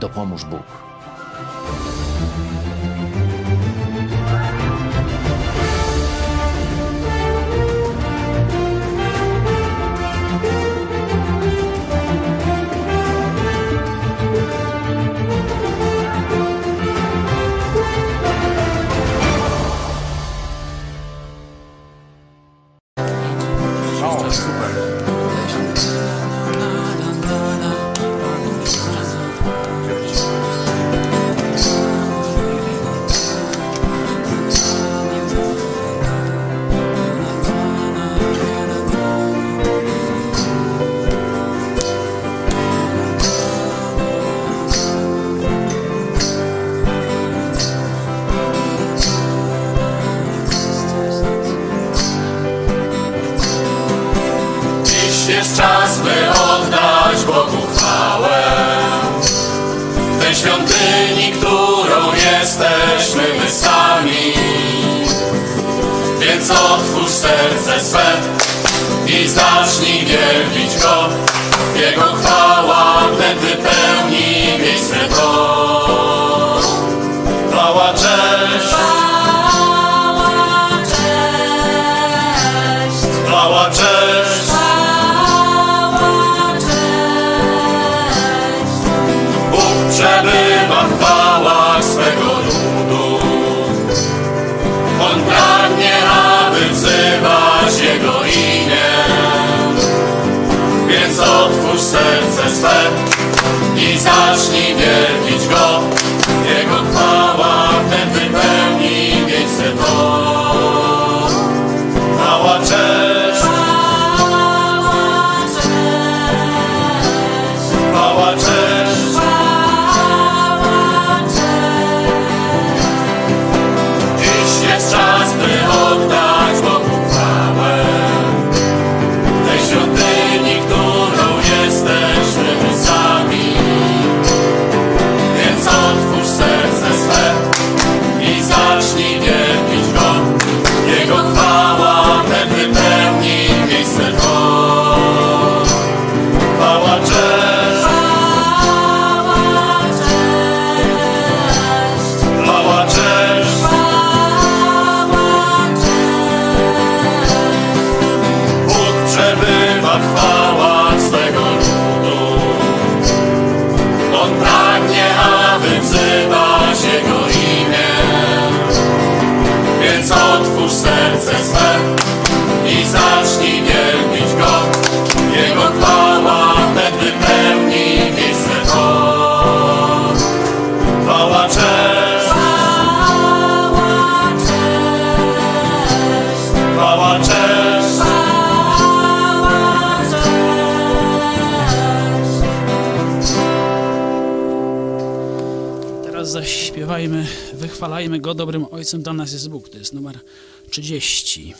Dopomóż Bóg. Chwała, wychwalajmy Go, dobrym Ojcem dla nas jest Bóg. To jest numer 30.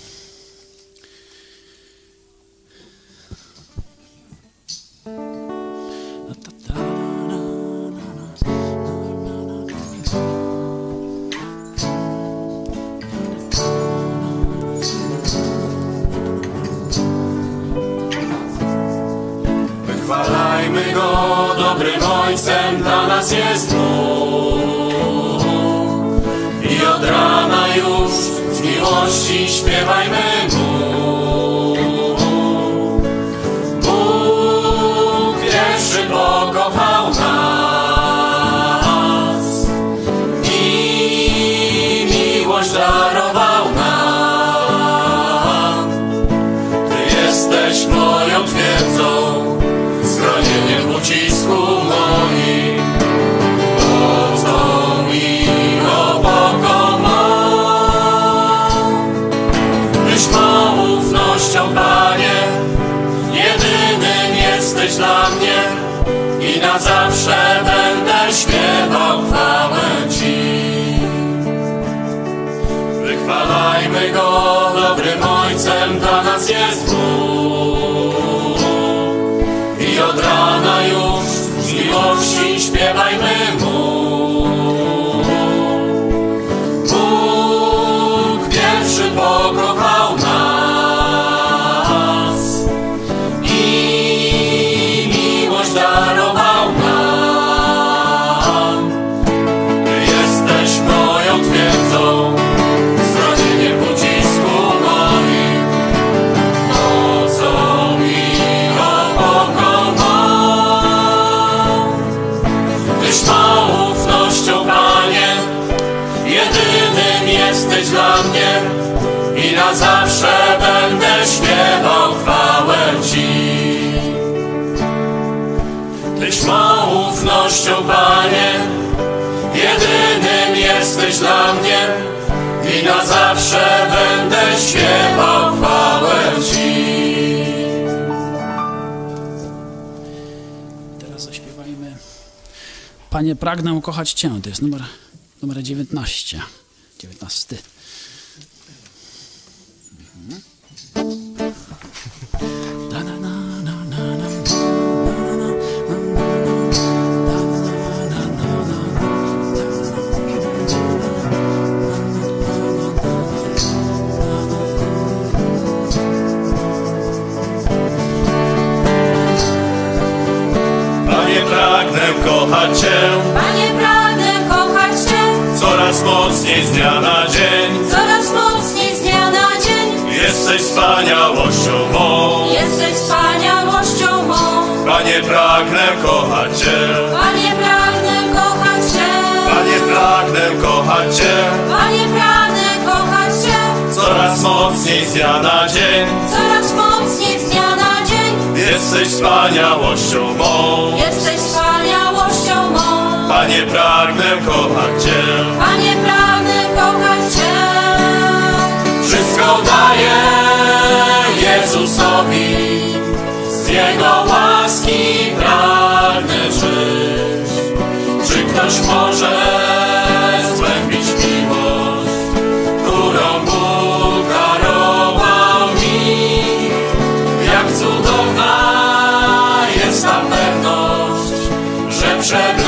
dla mnie i na zawsze będę śpiewał chwałę Ci. Teraz zaśpiewajmy Panie, pragnę kochać Cię. To jest numer, numer 19. 19. kochać Cię Panie, pragnę kochać Cię coraz mocniej z dnia na dzień. coraz mocniej z dnia na dzień. Jesteś wspaniałością mą. Jesteś wspaniałością mą. Panie, pragnę kochać Cię. Panie, pragnę kochać Cię. Panie, pragnę kochać Cię Panie, pragnę kochać Cię coraz mocniej z dnia na dzień. coraz mocniej z dnia na dzień. Jesteś wspaniałością mą. Panie, pragnę kochać Cię. Panie, pragnę kochać Cię. Wszystko daję Jezusowi, z Jego łaski pragnę żyć. Czy ktoś może zgłębić miłość, którą Bóg darował mi? Jak cudowna jest ta pewność, że przebywać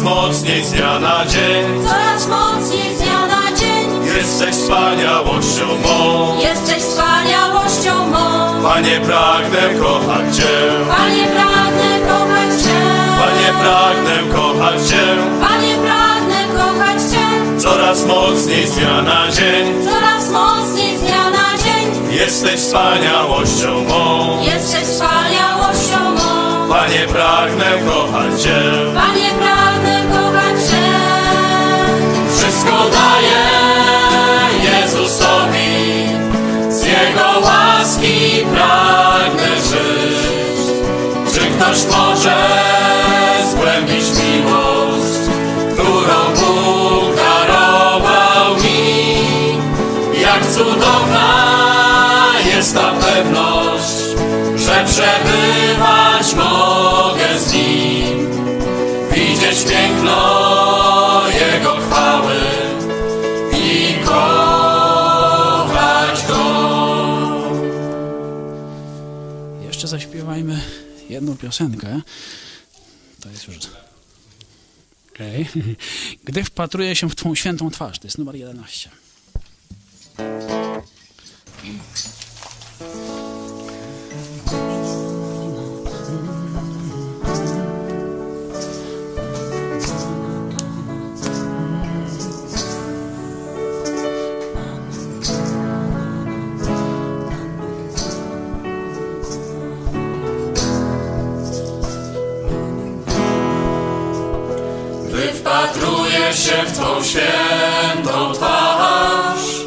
coraz mocniej z dnia na dzień. coraz mocniej z dnia na dzień. Jesteś wspaniałością mą. Jesteś wspaniałością mą. Panie, pragnę kochać Cię. Panie, pragnę kochać Cię. Panie, pragnę kochać Cię Panie, pragnę kochać Cię coraz mocniej z dnia na dzień. coraz mocniej z dnia na dzień. Jesteś wspaniałością mą. Jesteś wspaniałością mą. Panie, pragnę kochać Cię. Panie, pragnę Któż może zgłębić miłość, którą Bóg darował mi? Jak cudowna jest ta pewność, że przebywać mogę z Nim, widzieć piękno Jego chwały i kochać Go. Jeszcze zaśpiewajmy jedną piosenkę. To jest już. Okej. Gdy wpatruję się w Twą świętą twarz. To jest numer 11. się w Twą świętą twarz,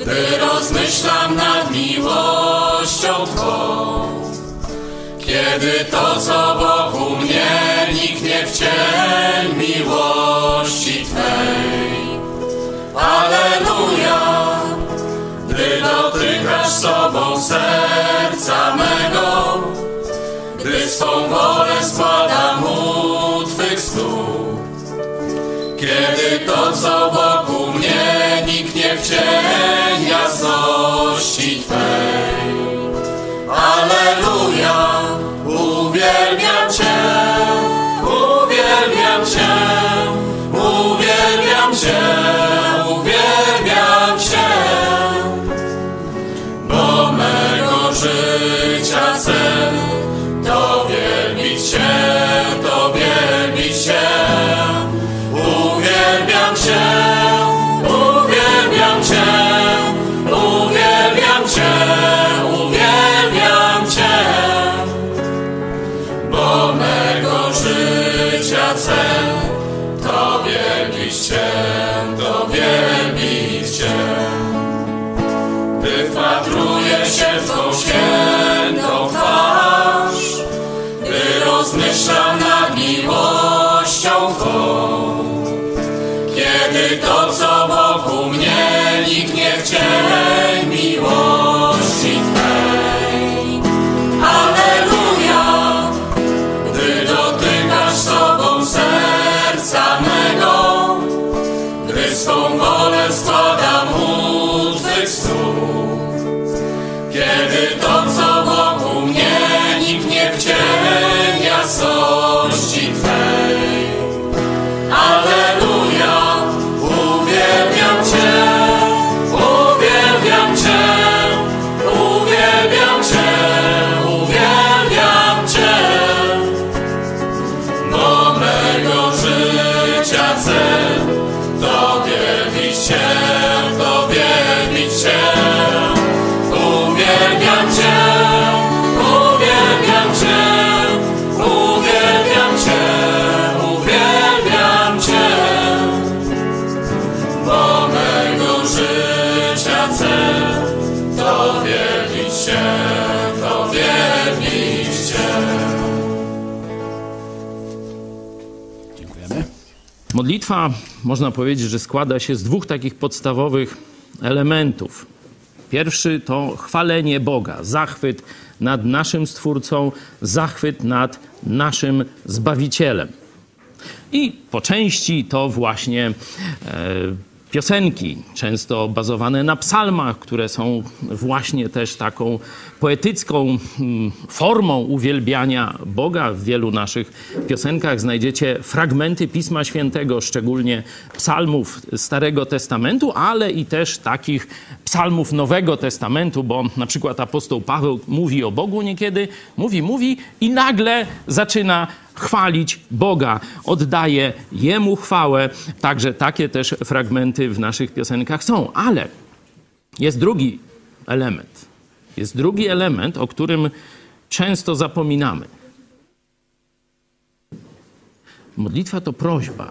gdy rozmyślam nad miłością Twą, kiedy to, co wokół mnie niknie w cień miłości Twej. Aleluja, gdy dotykasz sobą serca mego, gdy swą wolę składam u Twych stóp. Kiedy to, co wokół mnie niknie w cień kiedy to, co wokół mnie w cień miłości Modlitwa, można powiedzieć, że składa się z dwóch takich podstawowych elementów. Pierwszy to chwalenie Boga, zachwyt nad naszym Stwórcą, zachwyt nad naszym Zbawicielem. I po części to właśnie e, piosenki, często bazowane na psalmach, które są właśnie też taką poetycką mm, formą uwielbiania Boga. W wielu naszych piosenkach znajdziecie fragmenty Pisma Świętego, szczególnie psalmów Starego Testamentu, ale i też takich psalmów Nowego Testamentu, bo na przykład apostoł Paweł mówi o Bogu niekiedy, mówi, mówi i nagle zaczyna chwalić Boga, oddaje Jemu chwałę. Także takie też fragmenty w naszych piosenkach są. Ale jest drugi element. Jest drugi element, o którym często zapominamy. Modlitwa to prośba.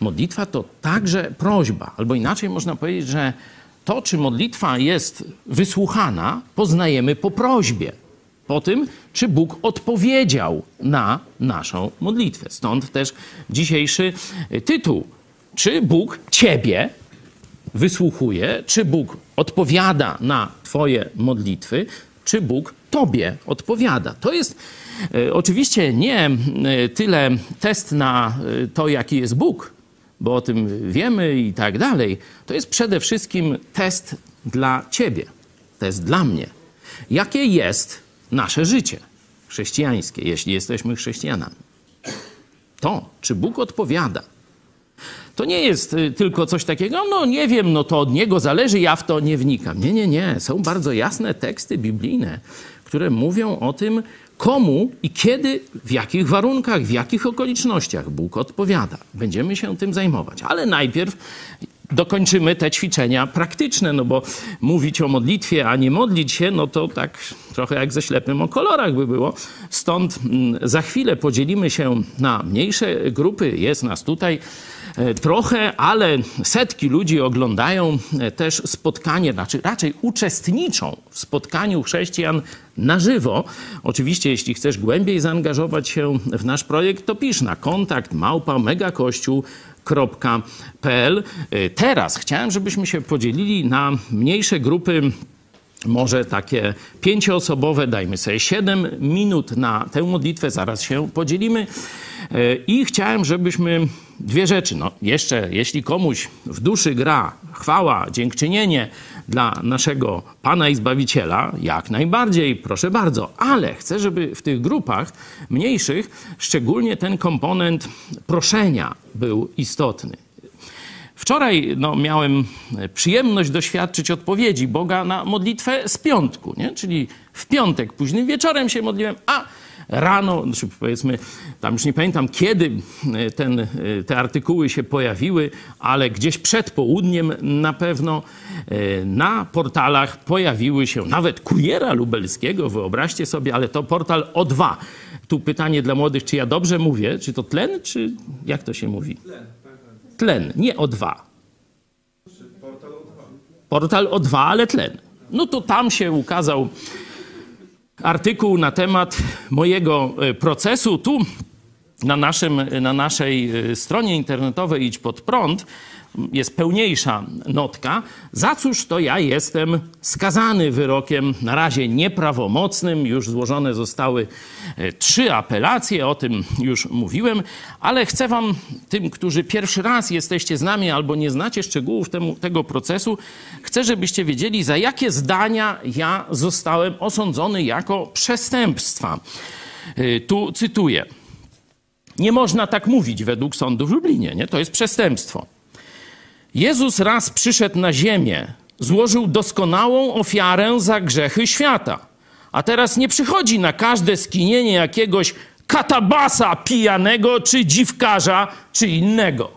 Modlitwa to także prośba, albo inaczej można powiedzieć, że to, czy modlitwa jest wysłuchana, poznajemy po prośbie. Po tym, czy Bóg odpowiedział na naszą modlitwę. Stąd też dzisiejszy tytuł. Czy Bóg Ciebie wysłuchuje, czy Bóg odpowiada na Twoje modlitwy, czy Bóg Tobie odpowiada. To jest e, oczywiście nie e, tyle test na e, to, jaki jest Bóg, bo o tym wiemy i tak dalej. To jest przede wszystkim test dla Ciebie, test dla mnie. Jakie jest nasze życie chrześcijańskie, jeśli jesteśmy chrześcijanami? To, czy Bóg odpowiada to nie jest y, tylko coś takiego, no nie wiem, no to od niego zależy, ja w to nie wnikam. Nie, nie, nie. Są bardzo jasne teksty biblijne, które mówią o tym, komu i kiedy, w jakich warunkach, w jakich okolicznościach Bóg odpowiada. Będziemy się tym zajmować. Ale najpierw dokończymy te ćwiczenia praktyczne, no bo mówić o modlitwie, a nie modlić się, no to tak trochę jak ze ślepym o kolorach by było. Stąd mm, za chwilę podzielimy się na mniejsze grupy. Jest nas tutaj trochę, ale setki ludzi oglądają e, też spotkanie, znaczy raczej uczestniczą w spotkaniu chrześcijan na żywo. Oczywiście, jeśli chcesz głębiej zaangażować się w nasz projekt, to pisz na kontakt małpa. E, teraz chciałem, żebyśmy się podzielili na mniejsze grupy może takie pięcioosobowe, dajmy sobie 7 minut na tę modlitwę, zaraz się podzielimy. I chciałem, żebyśmy dwie rzeczy. No, jeszcze, jeśli komuś w duszy gra chwała, dziękczynienie dla naszego Pana i Zbawiciela, jak najbardziej, proszę bardzo, ale chcę, żeby w tych grupach mniejszych szczególnie ten komponent proszenia był istotny. Wczoraj no, miałem przyjemność doświadczyć odpowiedzi Boga na modlitwę z piątku, nie? czyli w piątek późnym wieczorem się modliłem, a rano, znaczy powiedzmy, tam już nie pamiętam kiedy e, ten, e, te artykuły się pojawiły, ale gdzieś przed południem na pewno e, na portalach pojawiły się nawet kuriera lubelskiego, wyobraźcie sobie, ale to portal O2. Tu pytanie dla młodych, czy ja dobrze mówię, czy to tlen, czy jak to się mówi? Tlen, nie O2. Portal O2, ale tlen. No to tam się ukazał artykuł na temat mojego e, procesu. Tu na, naszym, na naszej e, stronie internetowej Idź Pod Prąd jest pełniejsza notka, za cóż to ja jestem skazany wyrokiem na razie nieprawomocnym. Już złożone zostały e, trzy apelacje, o tym już mówiłem, ale chcę wam, tym, którzy pierwszy raz jesteście z nami albo nie znacie szczegółów temu, tego procesu, chcę, żebyście wiedzieli, za jakie zdania ja zostałem osądzony jako przestępstwa. E, tu cytuję. Nie można tak mówić według sądu w Lublinie, nie? To jest przestępstwo. Jezus raz przyszedł na ziemię, złożył doskonałą ofiarę za grzechy świata. A teraz nie przychodzi na każde skinienie jakiegoś katabasa pijanego, czy dziwkarza, czy innego.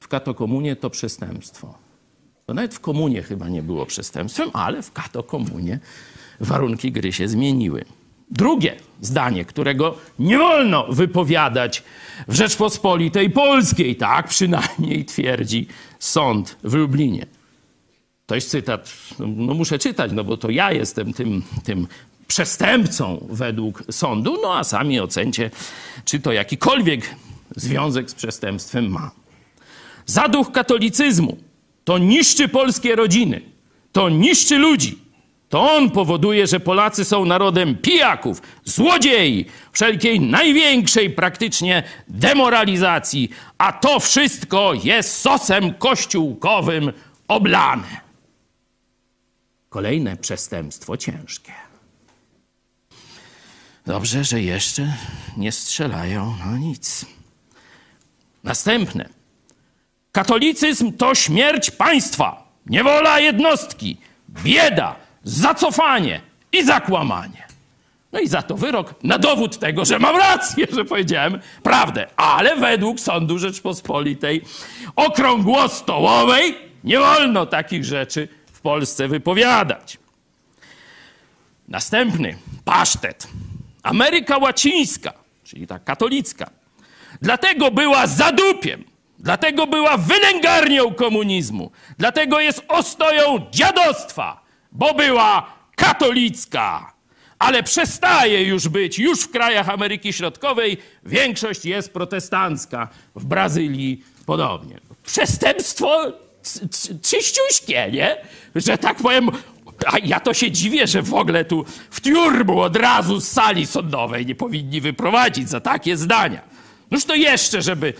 W katokomunie to przestępstwo. To nawet w komunie chyba nie było przestępstwem, ale w katokomunie warunki gry się zmieniły. Drugie zdanie, którego nie wolno wypowiadać w Rzeczpospolitej Polskiej, tak przynajmniej twierdzi sąd w Lublinie. To jest cytat, no muszę czytać, no bo to ja jestem tym, tym przestępcą według sądu, no a sami ocencie, czy to jakikolwiek związek z przestępstwem ma. Zaduch katolicyzmu to niszczy polskie rodziny, to niszczy ludzi, to on powoduje, że Polacy są narodem pijaków, złodziei, wszelkiej największej praktycznie demoralizacji, a to wszystko jest sosem kościółkowym oblane. Kolejne przestępstwo ciężkie. Dobrze, że jeszcze nie strzelają, no nic. Następne. Katolicyzm to śmierć państwa, niewola jednostki, bieda, zacofanie i zakłamanie. No i za to wyrok na dowód tego, że mam rację, że powiedziałem prawdę. Ale według sądu Rzeczpospolitej okrągłostołowej nie wolno takich rzeczy w Polsce wypowiadać. Następny pasztet. Ameryka Łacińska, czyli ta katolicka. Dlatego była zadupiem, dlatego była wylęgarnią komunizmu, dlatego jest ostoją dziadostwa, bo była katolicka. ale przestaje już być. Już w krajach Ameryki Środkowej większość jest protestancka. W Brazylii podobnie. Przestępstwo czyściuśkie, nie? Że tak powiem, a ja to się dziwię, że w ogóle tu w tiurbu od razu z sali sądowej nie powinni wyprowadzić za takie zdania. Noż to jeszcze, żeby,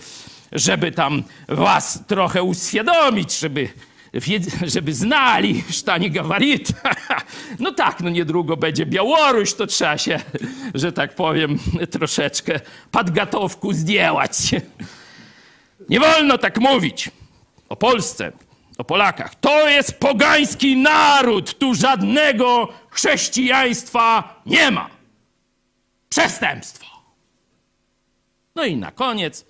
żeby tam was trochę uświadomić, żeby, żeby znali sztanie gawarit. No tak, no niedługo będzie Białoruś, to trzeba się, że tak powiem, troszeczkę podgatowku zdjęłać. Nie wolno tak mówić o Polsce, o Polakach. To jest pogański naród, tu żadnego chrześcijaństwa nie ma. Przestępstwo. No i na koniec.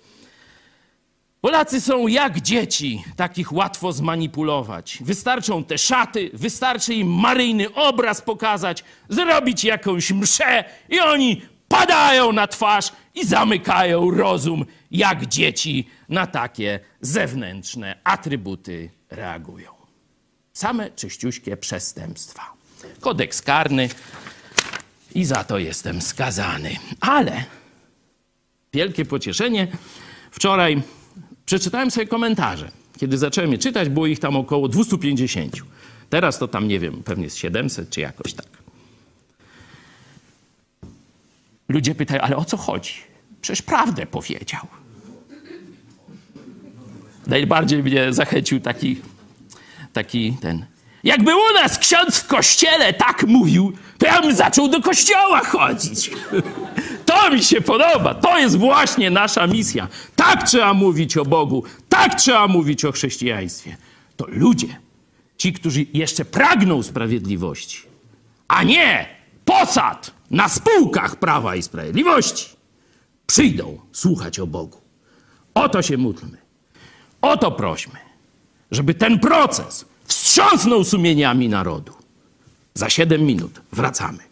Polacy są jak dzieci, takich łatwo zmanipulować. Wystarczą te szaty, wystarczy im maryjny obraz pokazać, zrobić jakąś mszę i oni padają na twarz i zamykają rozum, jak dzieci na takie zewnętrzne atrybuty reagują. Same czyściuśkie przestępstwa. Kodeks karny i za to jestem skazany. Ale wielkie pocieszenie. Wczoraj przeczytałem sobie komentarze. Kiedy zacząłem je czytać, było ich tam około 250. Teraz to tam, nie wiem, pewnie jest 700 czy jakoś tak. Ludzie pytają, ale o co chodzi? Przecież prawdę powiedział. Najbardziej mnie zachęcił taki, taki ten. Jakby u nas ksiądz w kościele tak mówił, to ja bym zaczął do kościoła chodzić. To mi się podoba. To jest właśnie nasza misja. Tak trzeba mówić o Bogu, tak trzeba mówić o chrześcijaństwie. To ludzie, ci, którzy jeszcze pragną sprawiedliwości, a nie posad na spółkach Prawa i Sprawiedliwości, przyjdą słuchać o Bogu. O to się módlmy. O to prośmy, żeby ten proces wstrząsnął sumieniami narodu. Za siedem minut wracamy.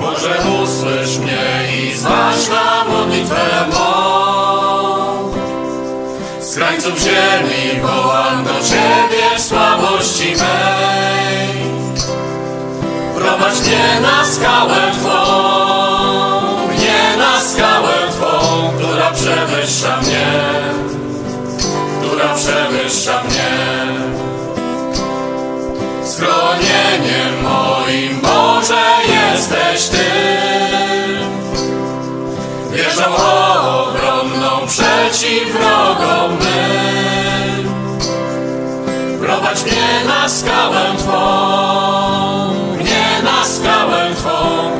Może usłysz mnie i zważ na modlitwę mą. Z krańców ziemi wołam do Ciebie w słabości mej. Prowadź mnie na skałę wrogom mym Prowadź mnie na skałę Twą Mnie na skałę Twą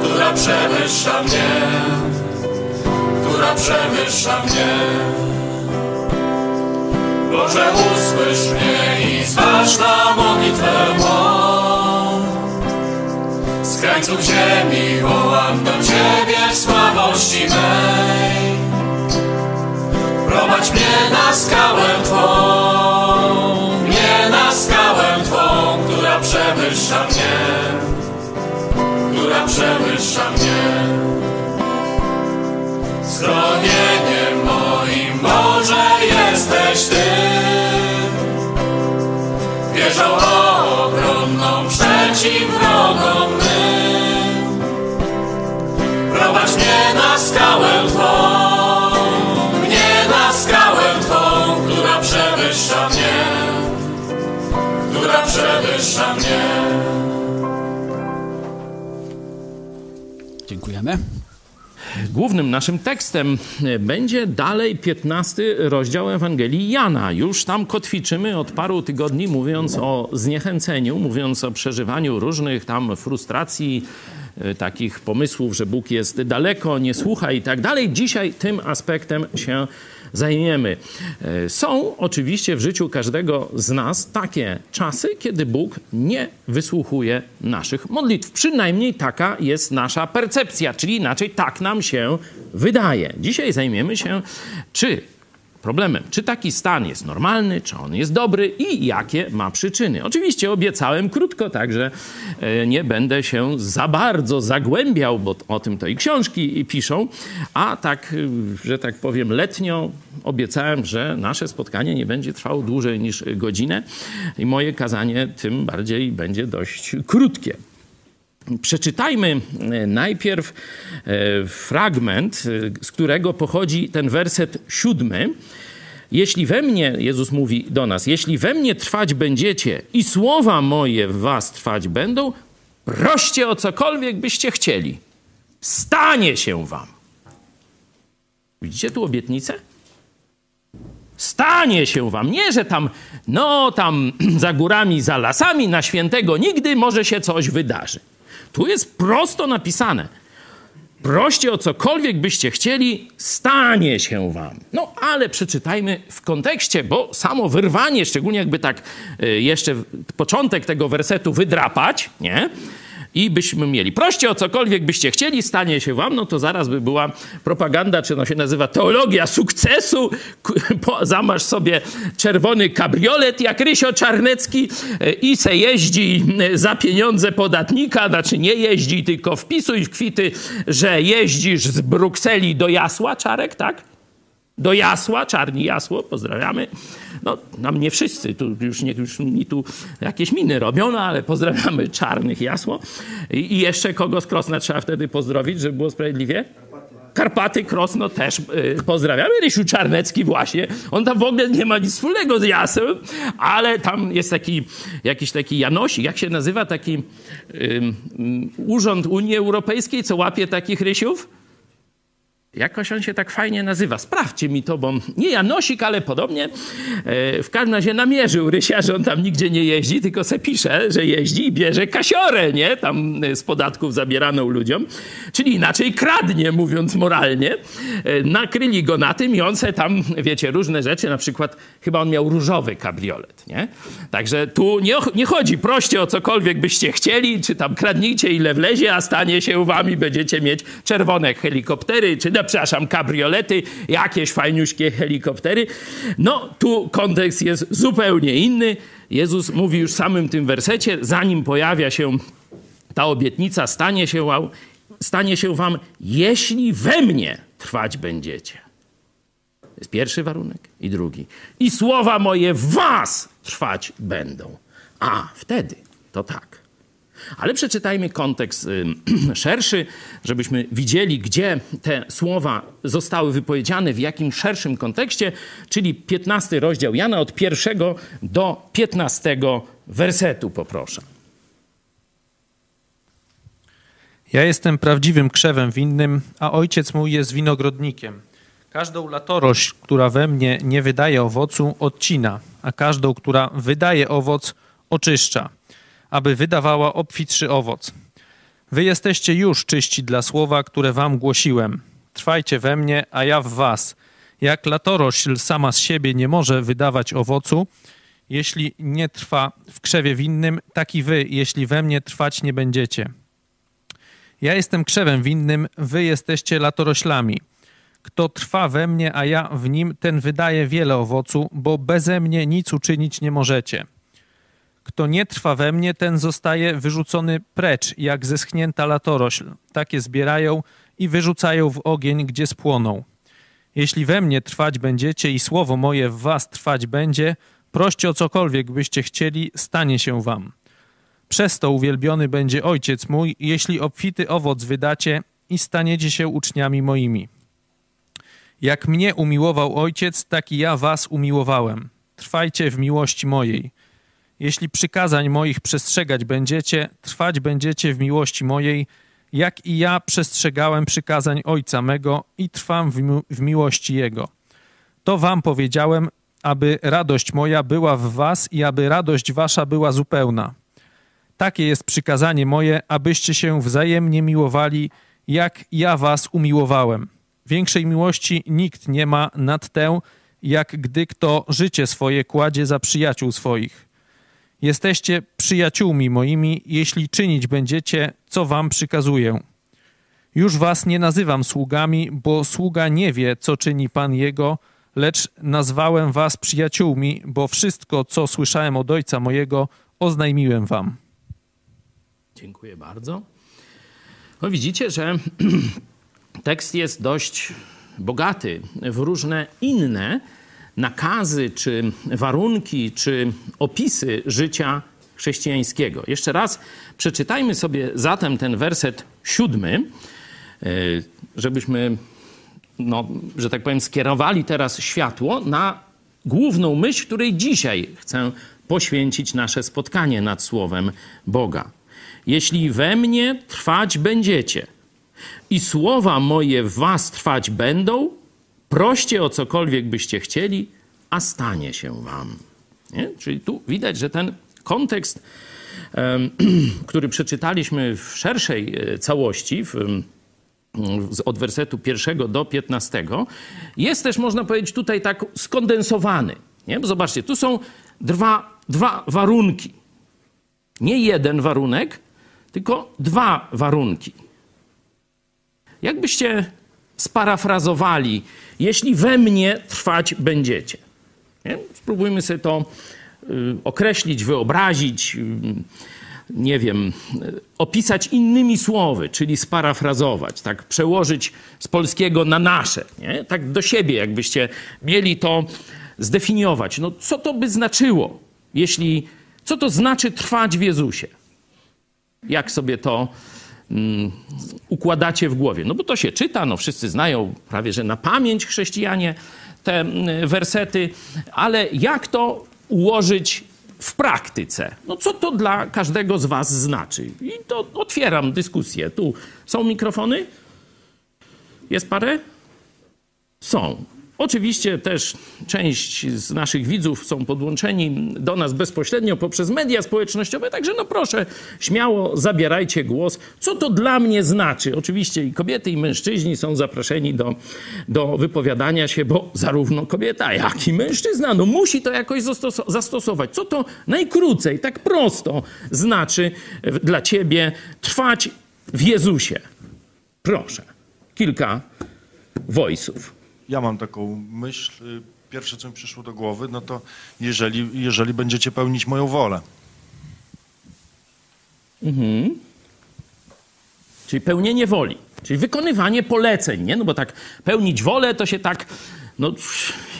Która przewyższa mnie Która przewyższa mnie Boże, usłysz mnie i zważ na modlitwę mą. Z krańców ziemi wołam do Ciebie w słabości mej. Głównym naszym tekstem e, będzie dalej 15 rozdział Ewangelii Jana. Już tam kotwiczymy od paru tygodni, mówiąc o zniechęceniu, mówiąc o przeżywaniu różnych tam frustracji, e, takich pomysłów, że Bóg jest daleko, nie słucha i tak dalej. Dzisiaj tym aspektem się zajmiemy. E, Są oczywiście w życiu każdego z nas takie czasy, kiedy Bóg nie wysłuchuje naszych modlitw. Przynajmniej taka jest nasza percepcja, czyli inaczej tak nam się wydaje. Dzisiaj zajmiemy się, czy problemem, czy taki stan jest normalny, czy on jest dobry i jakie ma przyczyny. Oczywiście obiecałem krótko, także e, nie będę się za bardzo zagłębiał, bo o tym to i książki piszą, a tak, e, że tak powiem, letnio obiecałem, że nasze spotkanie nie będzie trwało dłużej niż godzinę i moje kazanie tym bardziej będzie dość krótkie. Przeczytajmy e, najpierw e, fragment, e, z którego pochodzi ten werset siódmy. Jeśli we mnie, Jezus mówi do nas, jeśli we mnie trwać będziecie i słowa moje w was trwać będą, proście o cokolwiek byście chcieli. Stanie się wam. Widzicie tu obietnicę? Stanie się wam. Nie, że tam, no tam za górami, za lasami, na świętego nigdy może się coś wydarzy. Tu jest prosto napisane. Proście o cokolwiek byście chcieli, stanie się wam. No ale przeczytajmy w kontekście, bo samo wyrwanie, szczególnie jakby tak y, jeszcze początek tego wersetu wydrapać, nie? I byśmy mieli, proście o cokolwiek byście chcieli, stanie się wam, no to zaraz by była propaganda, czy no się nazywa teologia sukcesu. Zamasz sobie czerwony kabriolet jak Rysio Czarnecki i se jeździ za pieniądze podatnika, znaczy nie jeździ, tylko wpisuj w kwity, że jeździsz z Brukseli do Jasła, Czarek, tak? Do Jasła, Czarni Jasło, pozdrawiamy. No, nam nie wszyscy, tu już, nie, już mi tu jakieś miny robią, no, ale pozdrawiamy Czarnych Jasło. I, I jeszcze kogo z Krosna trzeba wtedy pozdrowić, żeby było sprawiedliwie? Karpaty, Krosno też y, pozdrawiamy. Rysiu Czarnecki właśnie. On tam w ogóle nie ma nic wspólnego z Jasłem, ale tam jest taki, jakiś taki Janosik, jak się nazywa taki urząd Unii Europejskiej, co łapie takich Rysiów? Jakoś on się tak fajnie nazywa. Sprawdźcie mi to, bo nie Janosik, ale podobnie. E, w każdym razie namierzył Rysia, że on tam nigdzie nie jeździ, tylko se pisze, że jeździ i bierze kasiorę, nie? Tam e, z podatków zabieraną ludziom. Czyli inaczej kradnie, mówiąc moralnie. E, nakryli go na tym i on se tam, wiecie, różne rzeczy, na przykład chyba on miał różowy kabriolet, nie? Także tu nie, nie chodzi proście o cokolwiek byście chcieli, czy tam kradnijcie ile wlezie, a stanie się wami, będziecie mieć czerwone helikoptery, czy przepraszam, kabriolety, jakieś fajniuśkie helikoptery. No, tu kontekst jest zupełnie inny. Jezus mówi już w samym tym wersecie, zanim pojawia się ta obietnica, stanie się stanie się wam jeśli we mnie trwać będziecie. To jest pierwszy warunek i drugi. I słowa moje was trwać będą. A, wtedy to tak. Ale przeczytajmy kontekst szerszy, żebyśmy widzieli, gdzie te słowa zostały wypowiedziane, w jakim szerszym kontekście, czyli 15 rozdział Jana od pierwszego do 15 wersetu, poproszę. Ja jestem prawdziwym krzewem winnym, a ojciec mój jest winogrodnikiem. Każdą latorość, która we mnie nie wydaje owocu, odcina, a każdą, która wydaje owoc, oczyszcza, aby wydawała obfitszy owoc. Wy jesteście już czyści dla słowa, które wam głosiłem. Trwajcie we mnie, a ja w was. Jak latorośl sama z siebie nie może wydawać owocu, jeśli nie trwa w krzewie winnym, tak i wy, jeśli we mnie trwać nie będziecie. Ja jestem krzewem winnym, wy jesteście latoroślami. Kto trwa we mnie, a ja w nim, ten wydaje wiele owocu, bo beze mnie nic uczynić nie możecie. Kto nie trwa we mnie, ten zostaje wyrzucony precz, jak zeschnięta latorośl. Takie zbierają i wyrzucają w ogień, gdzie spłoną. Jeśli we mnie trwać będziecie i słowo moje w was trwać będzie, proście o cokolwiek byście chcieli, stanie się wam. Przez to uwielbiony będzie Ojciec mój, jeśli obfity owoc wydacie i staniecie się uczniami moimi. Jak mnie umiłował Ojciec, tak i ja was umiłowałem. Trwajcie w miłości mojej. Jeśli przykazań moich przestrzegać będziecie, trwać będziecie w miłości mojej, jak i ja przestrzegałem przykazań Ojca mego i trwam w, mi w miłości Jego. To wam powiedziałem, aby radość moja była w was i aby radość wasza była zupełna. Takie jest przykazanie moje, abyście się wzajemnie miłowali, jak ja was umiłowałem. Większej miłości nikt nie ma nad tę, jak gdy kto życie swoje kładzie za przyjaciół swoich. Jesteście przyjaciółmi moimi, jeśli czynić będziecie, co wam przykazuję. Już was nie nazywam sługami, bo sługa nie wie, co czyni Pan jego, lecz nazwałem was przyjaciółmi, bo wszystko, co słyszałem od Ojca mojego, oznajmiłem wam. Dziękuję bardzo. No widzicie, że tekst jest dość bogaty w różne inne nakazy, czy warunki, czy opisy życia chrześcijańskiego. Jeszcze raz przeczytajmy sobie zatem ten werset siódmy, e, żebyśmy, no, że tak powiem, skierowali teraz światło na główną myśl, której dzisiaj chcę poświęcić nasze spotkanie nad Słowem Boga. Jeśli we mnie trwać będziecie i słowa moje w was trwać będą, proście o cokolwiek byście chcieli, a stanie się wam. Nie? Czyli tu widać, że ten kontekst, który przeczytaliśmy w szerszej e, całości, w, od wersetu pierwszego do piętnastego, jest też, można powiedzieć, tutaj tak skondensowany. Nie? Bo zobaczcie, tu są dwa, dwa warunki. Nie jeden warunek, tylko dwa warunki. Jakbyście sparafrazowali, jeśli we mnie trwać będziecie. Nie? Spróbujmy sobie to y, określić, wyobrazić, y, nie wiem, y, opisać innymi słowy, czyli sparafrazować, tak przełożyć z polskiego na nasze, nie? tak do siebie, jakbyście mieli to zdefiniować. No co to by znaczyło, jeśli, co to znaczy trwać w Jezusie? Jak sobie to układacie w głowie? No bo to się czyta, no wszyscy znają prawie, że na pamięć chrześcijanie te wersety, ale jak to ułożyć w praktyce? No co to dla każdego z was znaczy? I to otwieram dyskusję. Tu są mikrofony? Jest parę? Są. Oczywiście też część z naszych widzów są podłączeni do nas bezpośrednio poprzez media społecznościowe, także no proszę, śmiało zabierajcie głos. Co to dla mnie znaczy? Oczywiście i kobiety, i mężczyźni są zaproszeni do, do wypowiadania się, bo zarówno kobieta, jak i mężczyzna, no musi to jakoś zastosować. Co to najkrócej, tak prosto znaczy dla ciebie trwać w Jezusie? Proszę, kilka Wojsów. Ja mam taką myśl. y, Pierwsze, co mi przyszło do głowy, no to jeżeli, jeżeli będziecie pełnić moją wolę. Czyli pełnienie woli, czyli wykonywanie poleceń, nie? No bo tak pełnić wolę to się tak, no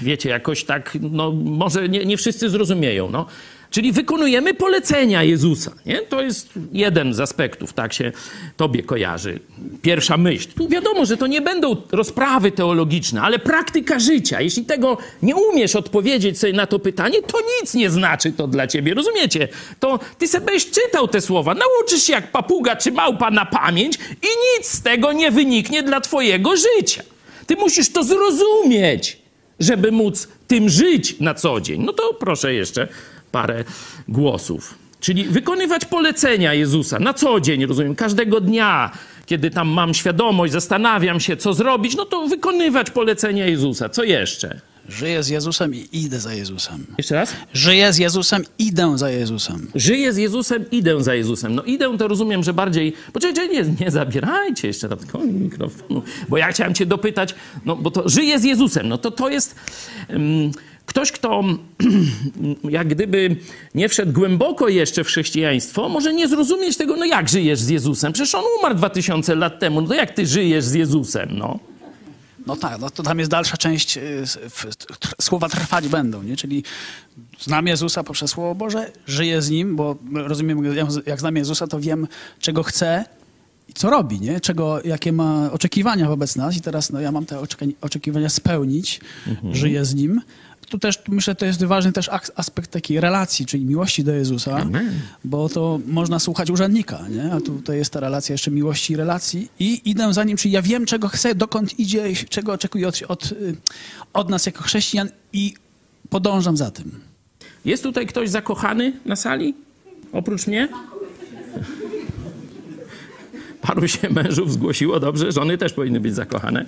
wiecie, jakoś tak, no może nie, nie wszyscy zrozumieją, no. Czyli wykonujemy polecenia Jezusa, nie? To jest jeden z aspektów, tak się tobie kojarzy. Pierwsza myśl. Tu wiadomo, że to nie będą rozprawy teologiczne, ale praktyka życia. Jeśli tego nie umiesz odpowiedzieć sobie na to pytanie, to nic nie znaczy to dla ciebie, rozumiecie? To ty sobie czytał te słowa, nauczysz się jak papuga czy małpa na pamięć i nic z tego nie wyniknie dla twojego życia. Ty musisz to zrozumieć, żeby móc tym żyć na co dzień. No to proszę jeszcze parę głosów. Czyli wykonywać polecenia Jezusa na co dzień, rozumiem, każdego dnia, kiedy tam mam świadomość, zastanawiam się, co zrobić, no to wykonywać polecenia Jezusa. Co jeszcze? Żyję z Jezusem i idę za Jezusem. Jeszcze raz? Żyję z Jezusem, idę za Jezusem. Żyję z Jezusem, idę za Jezusem. No idę to rozumiem, że bardziej... Poczekajcie, nie, nie zabierajcie jeszcze raz tylko mikrofonu, bo ja chciałem cię dopytać, no bo to żyję z Jezusem, no to to jest... Um, Ktoś, kto jak gdyby nie wszedł głęboko jeszcze w chrześcijaństwo, może nie zrozumieć tego, no jak żyjesz z Jezusem? Przecież on umarł 2000 lat temu, no to jak ty żyjesz z Jezusem, no? No tak, no to tam jest dalsza część, y, słowa trwać będą, nie? Czyli znam Jezusa poprzez Słowo Boże, żyję z Nim, bo rozumiem, jak znam Jezusa, to wiem, czego chce i co robi, nie? Czego, jakie ma oczekiwania wobec nas i teraz no, ja mam te oczekiwania spełnić, żyję z Nim. Tu też myślę, to jest ważny też aspekt takiej relacji, czyli miłości do Jezusa, Amen. bo to można słuchać urzędnika, nie? a tutaj jest ta relacja jeszcze miłości i relacji i idę za nim, czyli ja wiem, czego chcę, dokąd idzie, czego oczekuje od, od, y, od nas jako chrześcijan i podążam za tym. Jest tutaj ktoś zakochany na sali? Oprócz mnie? Paru się mężów zgłosiło, dobrze, żony też powinny być zakochane.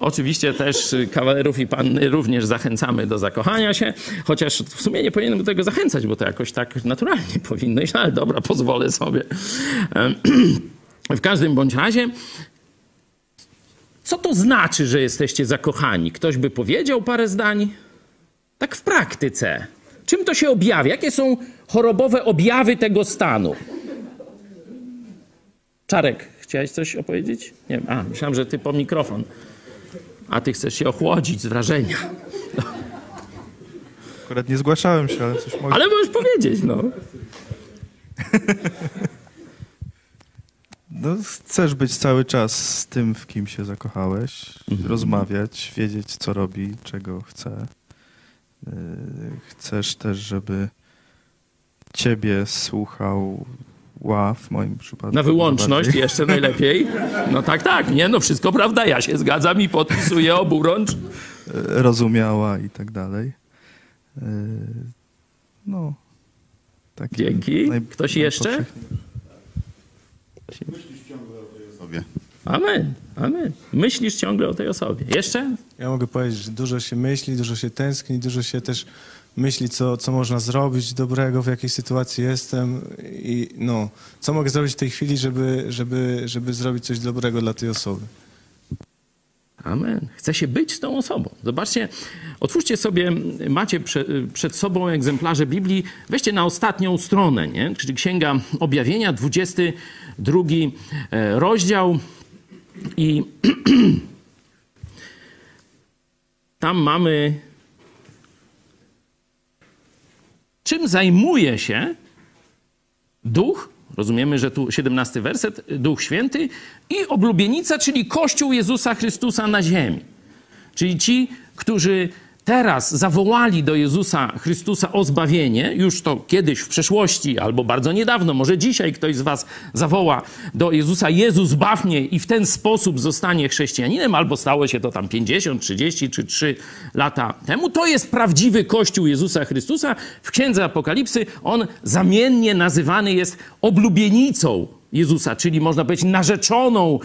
Oczywiście też kawalerów i panny również zachęcamy do zakochania się, chociaż w sumie nie powinienem do tego zachęcać, bo to jakoś tak naturalnie powinno iść, no ale dobra, pozwolę sobie. W każdym bądź razie, co to znaczy, że jesteście zakochani? Ktoś by powiedział parę zdań? Tak w praktyce. Czym to się objawia? Jakie są chorobowe objawy tego stanu? Czarek, chciałeś coś opowiedzieć? Nie wiem. A, myślałem, że ty po mikrofon. A ty chcesz się ochłodzić z wrażenia. Akurat nie zgłaszałem się, ale coś mogę. Ale możesz powiedzieć, no. No, chcesz być cały czas z tym, w kim się zakochałeś, rozmawiać, wiedzieć, co robi, czego chce. Yy, Chcesz też, żeby ciebie słuchał ła w moim przypadku. Na wyłączność najbardziej. jeszcze najlepiej. No tak, tak. Nie, no wszystko prawda. Ja się zgadzam i podpisuję oburącz. Yy, Rozumiała i tak dalej. Yy, No. Takie Dzięki. Ktoś jeszcze? najpowszechniej- sobie. Amen. Amen. Myślisz ciągle o tej osobie. Jeszcze? Ja mogę powiedzieć, że dużo się myśli, dużo się tęskni, dużo się też myśli, co, co można zrobić dobrego, w jakiej sytuacji jestem i no, co mogę zrobić w tej chwili, żeby, żeby, żeby zrobić coś dobrego dla tej osoby. Amen. Chce się być z tą osobą. Zobaczcie, otwórzcie sobie, macie prze, przed sobą egzemplarze Biblii, weźcie na ostatnią stronę, nie? czyli Księga Objawienia, 22 e, rozdział i tam mamy czym zajmuje się Duch, rozumiemy, że tu 17 werset, Duch Święty i oblubienica, czyli Kościół Jezusa Chrystusa na ziemi. Czyli ci, którzy teraz zawołali do Jezusa Chrystusa o zbawienie, już to kiedyś w przeszłości albo bardzo niedawno, może dzisiaj ktoś z was zawoła do Jezusa Jezus zbaw mnie i w ten sposób zostanie chrześcijaninem, albo stało się to tam 50, 30 czy 3 lata temu, to jest prawdziwy Kościół Jezusa Chrystusa. W Księdze Apokalipsy on zamiennie nazywany jest oblubienicą Jezusa, czyli można powiedzieć narzeczoną,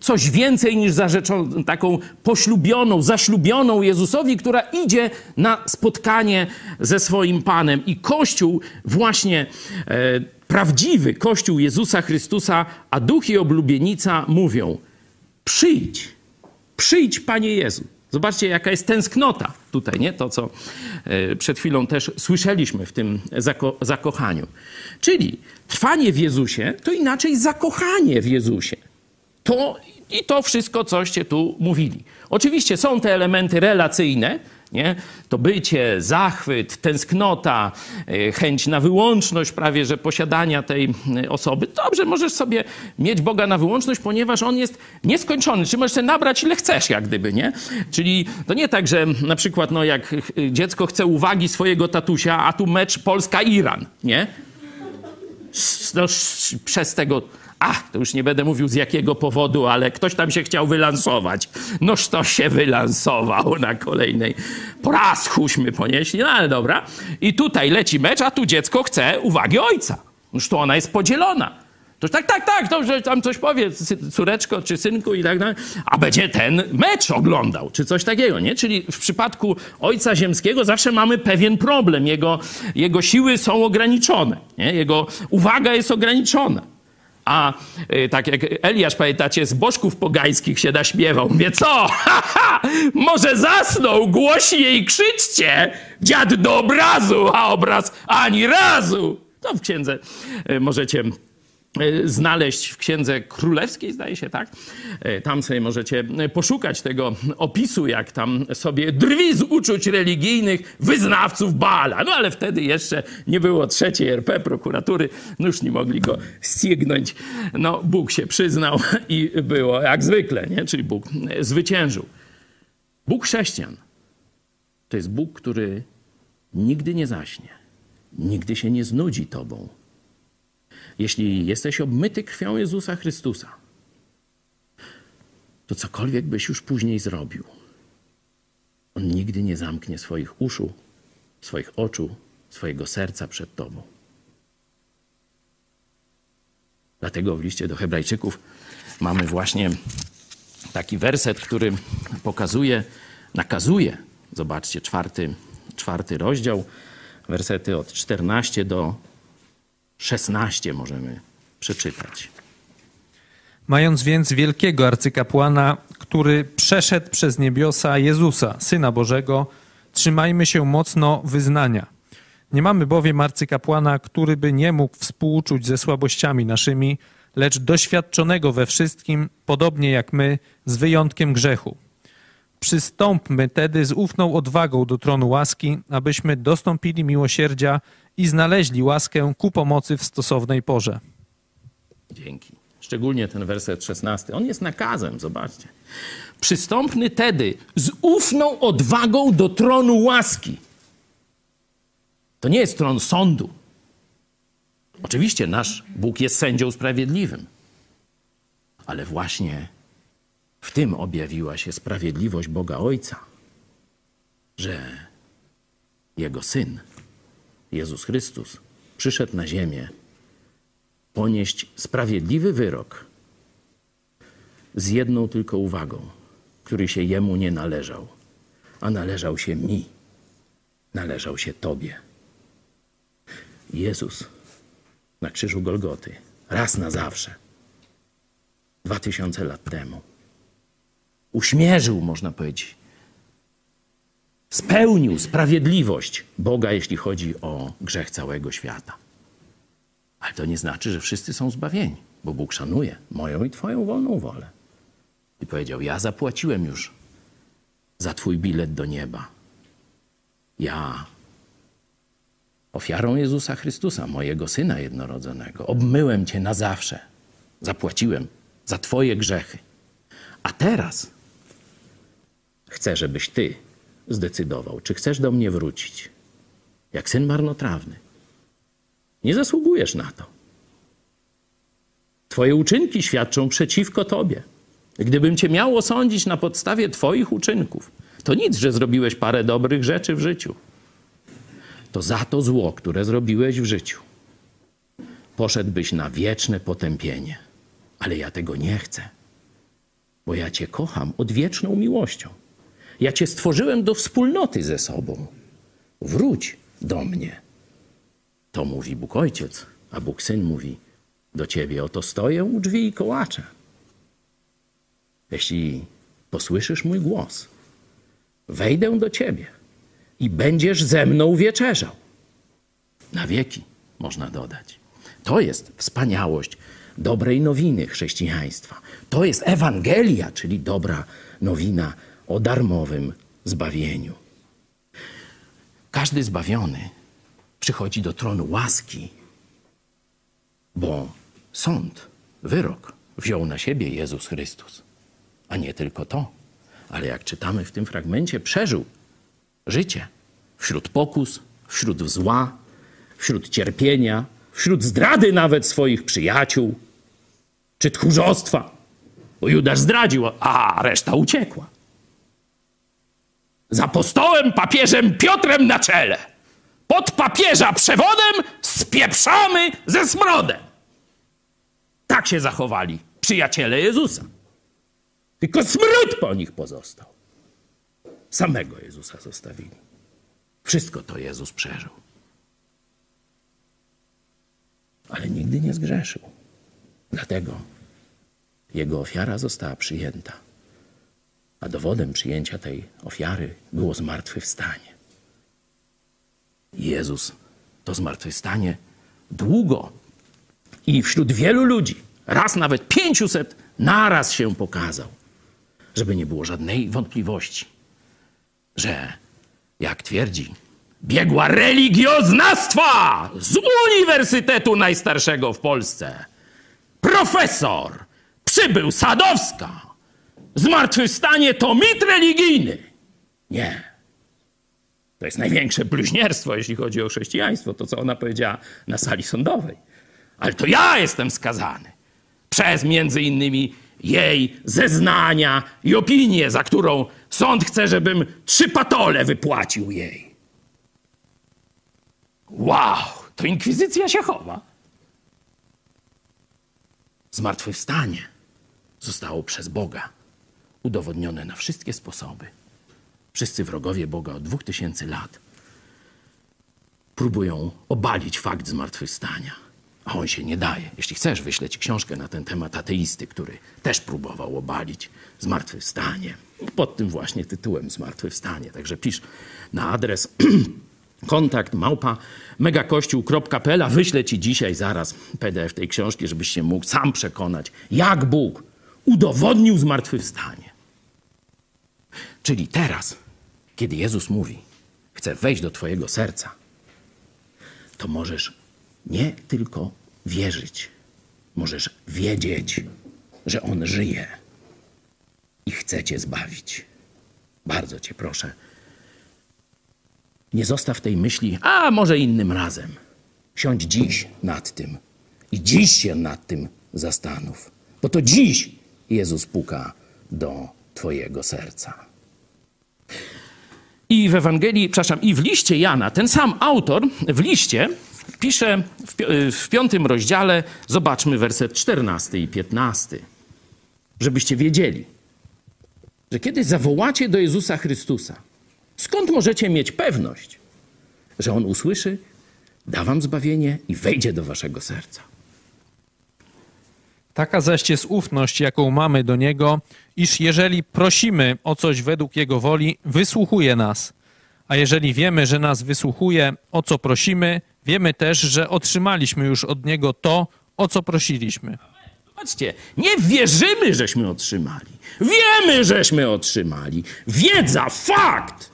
coś więcej niż zarzeczoną, taką poślubioną, zaślubioną Jezusowi, która idzie na spotkanie ze swoim Panem. I Kościół właśnie e, prawdziwy, Kościół Jezusa Chrystusa, a duch i oblubienica mówią, Przyjdź, przyjdź, Panie Jezu. Zobaczcie, jaka jest tęsknota tutaj, nie? To, co e, przed chwilą też słyszeliśmy w tym zako zakochaniu. Czyli trwanie w Jezusie to inaczej zakochanie w Jezusie. To i to wszystko, coście tu mówili. Oczywiście są te elementy relacyjne, nie? To bycie, zachwyt, tęsknota, e, chęć na wyłączność prawie, że posiadania tej e, osoby. Dobrze, możesz sobie mieć Boga na wyłączność, ponieważ On jest nieskończony. Czy możesz sobie nabrać ile chcesz, jak gdyby, nie? Czyli to nie tak, że na przykład, no jak dziecko chce uwagi swojego tatusia, a tu mecz Polska-Iran, nie? No, przez tego Ach, to już nie będę mówił z jakiego powodu, ale ktoś tam się chciał wylansować. Noż to się wylansował na kolejnej. Porazchuśmy ponieśli, no ale dobra. I tutaj leci mecz, a tu dziecko chce uwagi ojca. Noż to ona jest podzielona. To tak, tak, tak, że tam coś powie, córeczko czy synku i tak dalej, a będzie ten mecz oglądał, czy coś takiego, nie? Czyli w przypadku Ojca Ziemskiego zawsze mamy pewien problem. Jego, jego siły są ograniczone, nie? Jego uwaga jest ograniczona. A y, tak jak Eliasz, pamiętacie, z bożków pogańskich się naśmiewał. Mówię, co? Ha, ha! Może zasnął, głośniej krzyczcie! Dziad do obrazu, a obraz ani razu! To w księdze y, możecie znaleźć w Księdze Królewskiej, zdaje się, tak? Tam sobie możecie poszukać tego opisu, jak tam sobie drwi z uczuć religijnych wyznawców Bala. No ale wtedy jeszcze nie było trzeciej RP, prokuratury, no już nie mogli go ścignąć. No Bóg się przyznał i było jak zwykle, nie? Czyli Bóg zwyciężył. Bóg chrześcijan to jest Bóg, który nigdy nie zaśnie, nigdy się nie znudzi Tobą. Jeśli jesteś obmyty krwią Jezusa Chrystusa, to cokolwiek byś już później zrobił, On nigdy nie zamknie swoich uszu, swoich oczu, swojego serca przed Tobą. Dlatego w liście do Hebrajczyków mamy właśnie taki werset, który pokazuje, nakazuje. Zobaczcie, czwarty, czwarty rozdział, wersety od 14 do 16 możemy przeczytać. Mając więc wielkiego arcykapłana, który przeszedł przez niebiosa Jezusa, Syna Bożego, trzymajmy się mocno wyznania. Nie mamy bowiem arcykapłana, który by nie mógł współczuć ze słabościami naszymi, lecz doświadczonego we wszystkim, podobnie jak my, z wyjątkiem grzechu. Przystąpmy tedy z ufną odwagą do tronu łaski, abyśmy dostąpili miłosierdzia i znaleźli łaskę ku pomocy w stosownej porze. Dzięki. Szczególnie ten werset 16. On jest nakazem, zobaczcie. Przystąpmy tedy z ufną odwagą do tronu łaski. To nie jest tron sądu. Oczywiście nasz Bóg jest sędzią sprawiedliwym. Ale właśnie w tym objawiła się sprawiedliwość Boga Ojca, że Jego Syn, Jezus Chrystus, przyszedł na ziemię ponieść sprawiedliwy wyrok z jedną tylko uwagą, który się Jemu nie należał, a należał się mi, należał się Tobie. Jezus na krzyżu Golgoty, raz na zawsze, dwa tysiące lat temu, uśmierzył, można powiedzieć, spełnił sprawiedliwość Boga, jeśli chodzi o grzech całego świata. Ale to nie znaczy, że wszyscy są zbawieni, bo Bóg szanuje moją i Twoją wolną wolę. I powiedział: Ja zapłaciłem już za Twój bilet do nieba. Ja ofiarą Jezusa Chrystusa, mojego syna jednorodzonego, obmyłem Cię na zawsze. Zapłaciłem za Twoje grzechy. A teraz chcę, żebyś Ty zdecydował, czy chcesz do mnie wrócić. Jak syn marnotrawny. Nie zasługujesz na to. Twoje uczynki świadczą przeciwko Tobie. Gdybym Cię miał osądzić na podstawie Twoich uczynków, to nic, że zrobiłeś parę dobrych rzeczy w życiu. To za to zło, które zrobiłeś w życiu, poszedłbyś na wieczne potępienie. Ale ja tego nie chcę, bo ja Cię kocham odwieczną miłością. Ja Cię stworzyłem do wspólnoty ze sobą. Wróć do mnie. To mówi Bóg Ojciec, a Bóg Syn mówi do Ciebie: Oto stoję u drzwi i kołaczę. Jeśli posłyszysz mój głos, wejdę do ciebie i będziesz ze mną wieczerzał. Na wieki, można dodać. To jest wspaniałość dobrej nowiny chrześcijaństwa. To jest Ewangelia, czyli dobra nowina o darmowym zbawieniu. Każdy zbawiony przychodzi do tronu łaski, bo sąd, wyrok wziął na siebie Jezus Chrystus. A nie tylko to, ale jak czytamy w tym fragmencie, przeżył życie wśród pokus, wśród zła, wśród cierpienia, wśród zdrady nawet swoich przyjaciół, czy tchórzostwa. Bo Judasz zdradził, a reszta uciekła. Z apostołem papieżem Piotrem na czele. Pod papieża przewodem spieprzamy ze smrodem. Tak się zachowali przyjaciele Jezusa. Tylko smród po nich pozostał. Samego Jezusa zostawili. Wszystko to Jezus przeżył. Ale nigdy nie zgrzeszył. Dlatego jego ofiara została przyjęta. A dowodem przyjęcia tej ofiary było zmartwychwstanie. Jezus to zmartwychwstanie długo i wśród wielu ludzi, raz nawet pięciuset, naraz się pokazał, żeby nie było żadnej wątpliwości, że, jak twierdzi, biegła religioznawstwa z Uniwersytetu Najstarszego w Polsce. Profesor przybył Sadowska. Zmartwychwstanie to mit religijny. Nie. To jest największe bluźnierstwo, jeśli chodzi o chrześcijaństwo, to co ona powiedziała na sali sądowej. Ale to ja jestem skazany przez między innymi jej zeznania i opinię, za którą sąd chce, żebym trzy patole wypłacił jej. Wow, to inkwizycja się chowa. Zmartwychwstanie zostało przez Boga udowodnione na wszystkie sposoby. Wszyscy wrogowie Boga od dwóch tysięcy lat próbują obalić fakt zmartwychwstania. A on się nie daje. Jeśli chcesz, wyślę ci książkę na ten temat ateisty, który też próbował obalić zmartwychwstanie. Pod tym właśnie tytułem Zmartwychwstanie. Także pisz na adres kontakt małpa megakościół.pl, wyślę ci dzisiaj zaraz PDF tej książki, żebyś się mógł sam przekonać, jak Bóg udowodnił zmartwychwstanie. Czyli teraz, kiedy Jezus mówi, chcę wejść do twojego serca, to możesz nie tylko wierzyć, możesz wiedzieć, że On żyje i chce cię zbawić. Bardzo cię proszę, nie zostaw tej myśli, a może innym razem. Siądź dziś nad tym i dziś się nad tym zastanów, bo to dziś Jezus puka do Twojego serca. I w Ewangelii, przepraszam, i w liście Jana, ten sam autor w liście pisze w, pi- w piątym rozdziale, zobaczmy werset 14 i 15, żebyście wiedzieli, że kiedy zawołacie do Jezusa Chrystusa, skąd możecie mieć pewność, że On usłyszy, da wam zbawienie i wejdzie do waszego serca? Taka zaś jest ufność, jaką mamy do Niego, iż jeżeli prosimy o coś według Jego woli, wysłuchuje nas. A jeżeli wiemy, że nas wysłuchuje, o co prosimy, wiemy też, że otrzymaliśmy już od Niego to, o co prosiliśmy. Zobaczcie, nie wierzymy, żeśmy otrzymali. Wiemy, żeśmy otrzymali. Wiedza, fakt.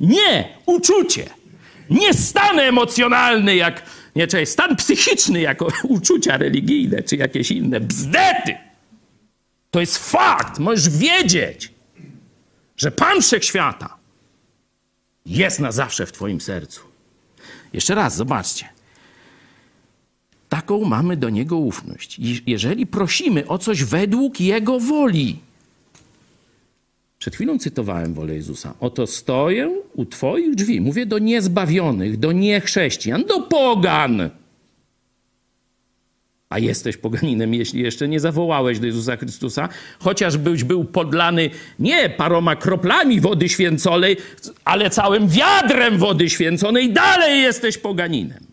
Nie uczucie. Nie stan emocjonalny, jak, nie, czekaj, stan psychiczny, jako uczucia religijne, czy jakieś inne bzdety. To jest fakt. Możesz wiedzieć, że Pan Wszechświata jest na zawsze w Twoim sercu. Jeszcze raz, zobaczcie. Taką mamy do Niego ufność. Jeżeli prosimy o coś według Jego woli. Przed chwilą cytowałem wolę Jezusa. Oto stoję u Twoich drzwi. Mówię do niezbawionych, do niechrześcijan, do pogan. A jesteś poganinem, jeśli jeszcze nie zawołałeś do Jezusa Chrystusa, chociażbyś był podlany nie paroma kroplami wody święconej, ale całym wiadrem wody święconej, dalej jesteś poganinem.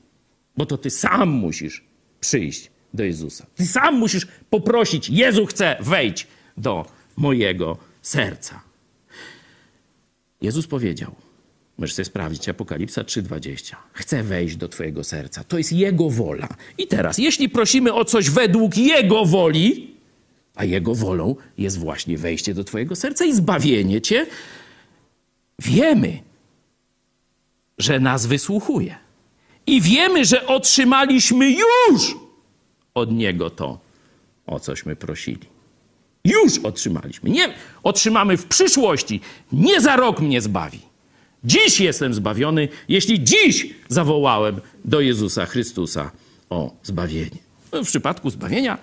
Bo to ty sam musisz przyjść do Jezusa. Ty sam musisz poprosić, Jezu chce, wejdź do mojego serca. Jezus powiedział, możesz sobie sprawdzić, Apokalipsa 3,20. Chcę wejść do Twojego serca. To jest Jego wola. I teraz, jeśli prosimy o coś według Jego woli, a Jego wolą jest właśnie wejście do Twojego serca i zbawienie Cię, wiemy, że nas wysłuchuje. I wiemy, że otrzymaliśmy już od Niego to, o cośmy prosili. Już otrzymaliśmy. Nie otrzymamy w przyszłości. Nie za rok mnie zbawi. Dziś jestem zbawiony, jeśli dziś zawołałem do Jezusa Chrystusa o zbawienie. No, w przypadku zbawienia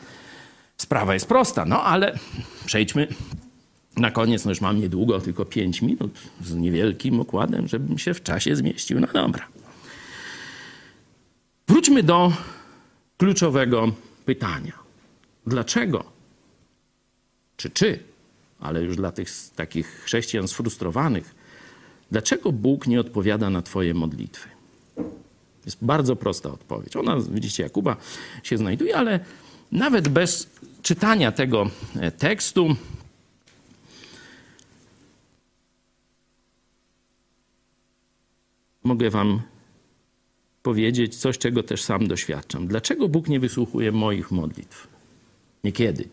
sprawa jest prosta, no ale przejdźmy na koniec, no już mam niedługo, tylko 5 minut z niewielkim okładem, żebym się w czasie zmieścił. No dobra. Wróćmy do kluczowego pytania. Dlaczego? Czy czy, ale już dla tych takich chrześcijan sfrustrowanych, dlaczego Bóg nie odpowiada na Twoje modlitwy? Jest bardzo prosta odpowiedź. Ona, widzicie, Jakuba się znajduje, ale nawet bez czytania tego e, tekstu, mogę Wam powiedzieć coś, czego też sam doświadczam. Dlaczego Bóg nie wysłuchuje moich modlitw? Niekiedy.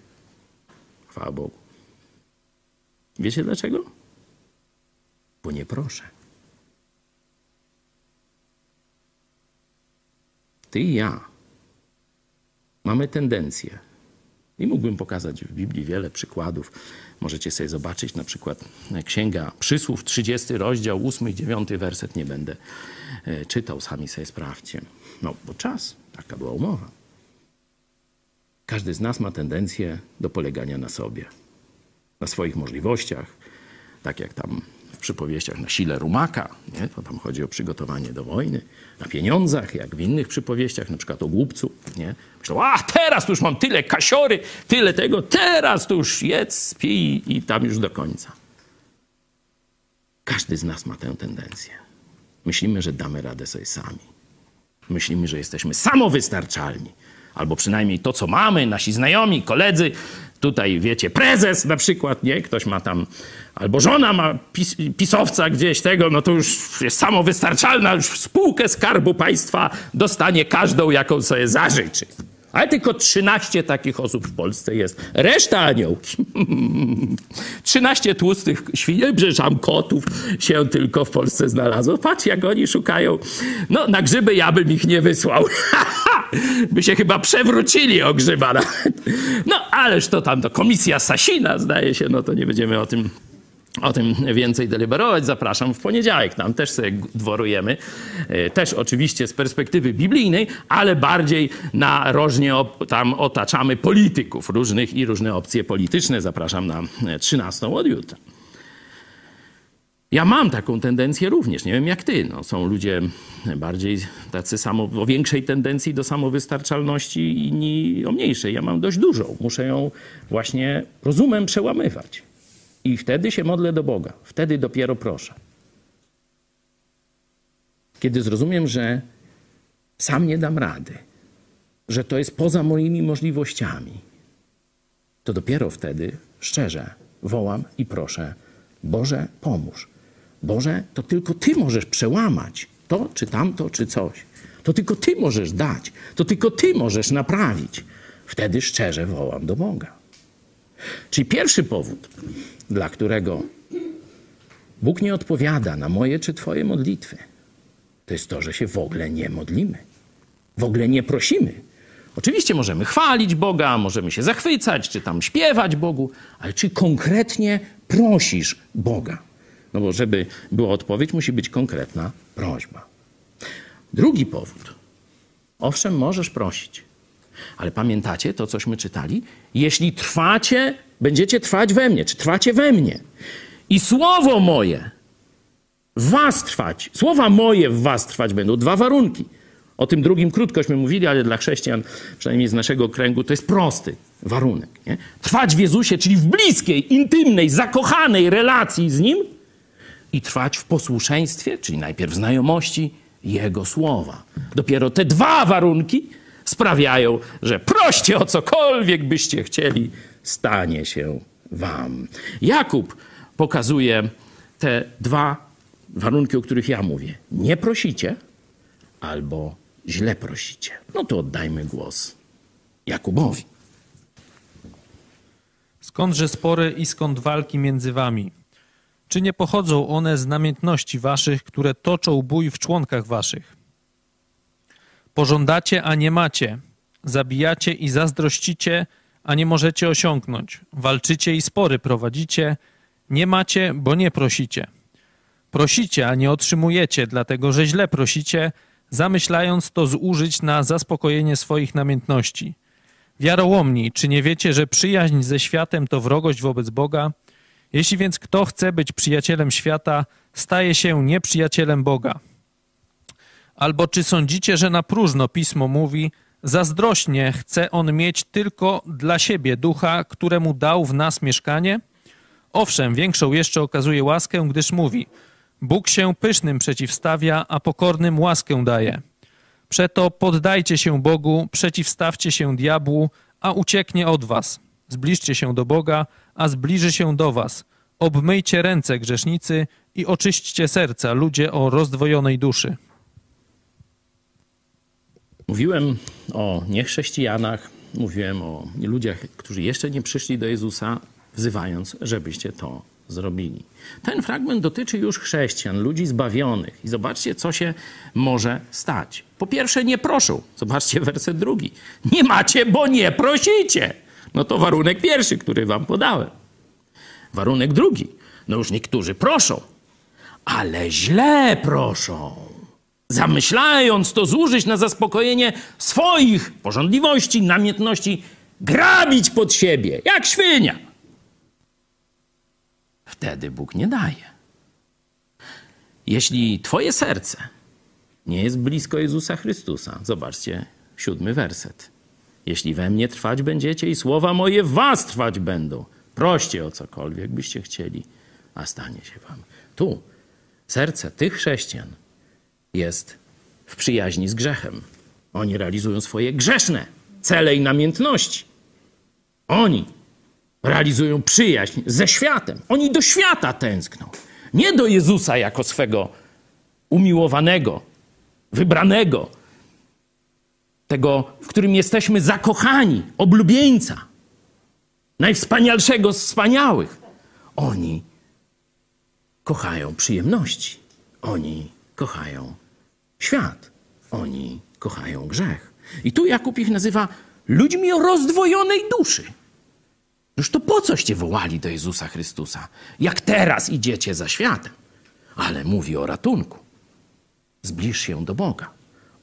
Chwała Bogu. Wiecie dlaczego? Bo nie proszę. Ty i ja mamy tendencję, i mógłbym pokazać w Biblii wiele przykładów. Możecie sobie zobaczyć na przykład Księga Przysłów, 30 rozdział, 8 i 9 werset. Nie będę e, czytał, sami sobie sprawdźcie. No, bo czas, taka była umowa. Każdy z nas ma tendencję do polegania na sobie, na swoich możliwościach, tak jak tam w przypowieściach na sile rumaka, nie? to tam chodzi o przygotowanie do wojny, na pieniądzach, jak w innych przypowieściach, na przykład o głupcu. Nie? Myślą, a teraz tu już mam tyle kasiory, tyle tego, teraz tu już jedz, pij i tam już do końca. Każdy z nas ma tę tendencję. Myślimy, że damy radę sobie sami. Myślimy, że jesteśmy samowystarczalni. Albo przynajmniej to, co mamy, nasi znajomi, koledzy, tutaj wiecie, prezes na przykład, nie? Ktoś ma tam, albo żona ma pis, pisowca gdzieś tego, no to już jest samowystarczalna, już spółkę Skarbu Państwa dostanie każdą, jaką sobie zażyczy. Ale tylko 13 takich osób w Polsce jest. Reszta aniołki. 13 tłustych świnie, przepraszam, kotów się tylko w Polsce znalazło. Patrz, jak oni szukają. No, na grzyby ja bym ich nie wysłał. by się chyba przewrócili o grzyba. No, ależ to tam, to komisja Sasina, zdaje się, no to nie będziemy o tym o tym więcej deliberować. Zapraszam w poniedziałek. Tam też sobie dworujemy. E, też oczywiście z perspektywy biblijnej, ale bardziej narożnie tam otaczamy polityków różnych i różne opcje polityczne. Zapraszam na 13 od jutra. Ja mam taką tendencję również, nie wiem jak ty. No, są ludzie bardziej tacy samo, o większej tendencji do samowystarczalności, inni o mniejszej. Ja mam dość dużą. Muszę ją właśnie rozumem przełamywać. I wtedy się modlę do Boga. Wtedy dopiero proszę. Kiedy zrozumiem, że sam nie dam rady, że to jest poza moimi możliwościami, to dopiero wtedy szczerze wołam i proszę: Boże, pomóż. Boże, to tylko Ty możesz przełamać to, czy tamto, czy coś. To tylko Ty możesz dać. To tylko Ty możesz naprawić. Wtedy szczerze wołam do Boga. Czyli pierwszy powód, dla którego Bóg nie odpowiada na moje czy Twoje modlitwy, to jest to, że się w ogóle nie modlimy. W ogóle nie prosimy. Oczywiście możemy chwalić Boga, możemy się zachwycać, czy tam śpiewać Bogu, ale czy konkretnie prosisz Boga? No bo żeby była odpowiedź, musi być konkretna prośba. Drugi powód. Owszem, możesz prosić, ale pamiętacie to, cośmy czytali? Jeśli trwacie, będziecie trwać we mnie, czy trwacie we mnie i słowo moje w was trwać, słowa moje w was trwać będą. Dwa warunki. O tym drugim krótkośmy mówili, ale dla chrześcijan, przynajmniej z naszego kręgu, to jest prosty warunek. Nie? Trwać w Jezusie, czyli w bliskiej, intymnej, zakochanej relacji z Nim i trwać w posłuszeństwie, czyli najpierw znajomości Jego słowa. Dopiero te dwa warunki sprawiają, że proście o cokolwiek byście chcieli, stanie się wam. Jakub pokazuje te dwa warunki, o których ja mówię. Nie prosicie albo źle prosicie. No to oddajmy głos Jakubowi. Skądże spory i skąd walki między wami? Czy nie pochodzą one z namiętności waszych, które toczą bój w członkach waszych? Pożądacie, a nie macie. Zabijacie i zazdrościcie, a nie możecie osiągnąć. Walczycie i spory prowadzicie. Nie macie, bo nie prosicie. Prosicie, a nie otrzymujecie, dlatego że źle prosicie, zamyślając to zużyć na zaspokojenie swoich namiętności. Wiarołomni, czy nie wiecie, że przyjaźń ze światem to wrogość wobec Boga? Jeśli więc kto chce być przyjacielem świata, staje się nieprzyjacielem Boga. Albo czy sądzicie, że na próżno pismo mówi, zazdrośnie chce on mieć tylko dla siebie ducha, któremu dał w nas mieszkanie? Owszem, większą jeszcze okazuje łaskę, gdyż mówi: Bóg się pysznym przeciwstawia, a pokornym łaskę daje. Przeto poddajcie się Bogu, przeciwstawcie się diabłu, a ucieknie od was. Zbliżcie się do Boga, a zbliży się do was. Obmyjcie ręce grzesznicy i oczyśćcie serca, ludzie o rozdwojonej duszy. Mówiłem o niechrześcijanach, mówiłem o ludziach, którzy jeszcze nie przyszli do Jezusa, wzywając, żebyście to zrobili. Ten fragment dotyczy już chrześcijan, ludzi zbawionych. I zobaczcie, co się może stać. Po pierwsze, nie proszą. Zobaczcie werset drugi. Nie macie, bo nie prosicie. No to warunek pierwszy, który wam podałem. Warunek drugi. No już niektórzy proszą, ale źle proszą. Zamyślając to zużyć na zaspokojenie swoich porządliwości, namiętności, grabić pod siebie, jak świnia. Wtedy Bóg nie daje. Jeśli twoje serce nie jest blisko Jezusa Chrystusa, zobaczcie siódmy werset. Jeśli we mnie trwać będziecie i słowa moje w was trwać będą, proście o cokolwiek byście chcieli, a stanie się wam. Tu serce tych chrześcijan jest w przyjaźni z grzechem. Oni realizują swoje grzeszne cele i namiętności. Oni realizują przyjaźń ze światem. Oni do świata tęskną. Nie do Jezusa jako swego umiłowanego, wybranego, tego, w którym jesteśmy zakochani, oblubieńca, najwspanialszego z wspaniałych. Oni kochają przyjemności. Oni kochają świat. Oni kochają grzech. I tu Jakub ich nazywa ludźmi o rozdwojonej duszy. Noż to po coście wołali do Jezusa Chrystusa, jak teraz idziecie za światem? Ale mówi o ratunku. Zbliż się do Boga.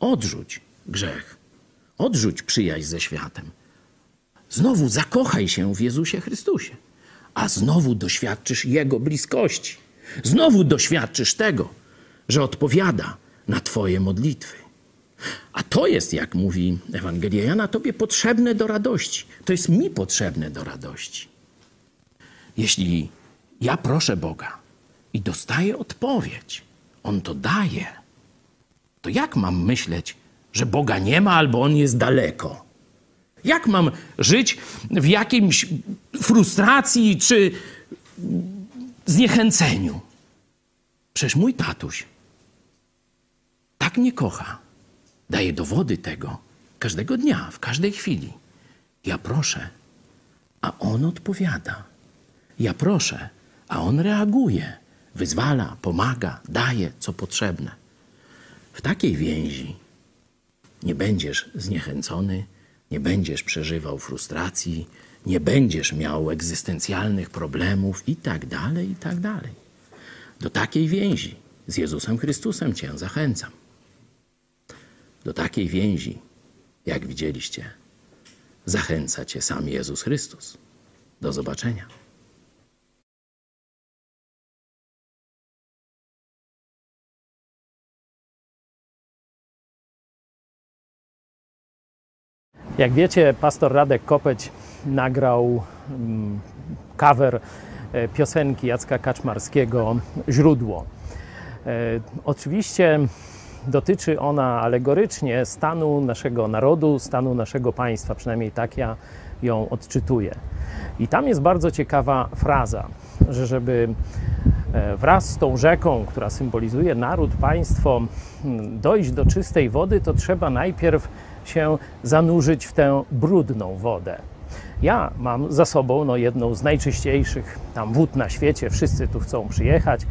Odrzuć grzech. Odrzuć przyjaźń ze światem. Znowu zakochaj się w Jezusie Chrystusie, a znowu doświadczysz Jego bliskości. Znowu doświadczysz tego, że odpowiada na Twoje modlitwy. A to jest, jak mówi Ewangelia Jana, Tobie potrzebne do radości. To jest mi potrzebne do radości. Jeśli ja proszę Boga i dostaję odpowiedź, On to daje, to jak mam myśleć, że Boga nie ma albo On jest daleko? Jak mam żyć w jakimś frustracji czy zniechęceniu? Przecież mój tatuś tak mnie kocha, daje dowody tego każdego dnia, w każdej chwili. Ja proszę, a on odpowiada. Ja proszę, a on reaguje, wyzwala, pomaga, daje co potrzebne. W takiej więzi nie będziesz zniechęcony, nie będziesz przeżywał frustracji, nie będziesz miał egzystencjalnych problemów i tak dalej, i tak dalej. Do takiej więzi z Jezusem Chrystusem Cię zachęcam. Do takiej więzi, jak widzieliście, zachęca Cię sam Jezus Chrystus. Do zobaczenia. Jak wiecie, pastor Radek Kopeć nagrał mm, cover e, piosenki Jacka Kaczmarskiego Źródło. E, Oczywiście dotyczy ona alegorycznie stanu naszego narodu, stanu naszego państwa, przynajmniej tak ja ją odczytuję. I tam jest bardzo ciekawa fraza, że żeby e, wraz z tą rzeką, która symbolizuje naród, państwo, dojść do czystej wody, to trzeba najpierw się zanurzyć w tę brudną wodę. Ja mam za sobą no, jedną z najczyściejszych tam wód na świecie. Wszyscy tu chcą przyjechać,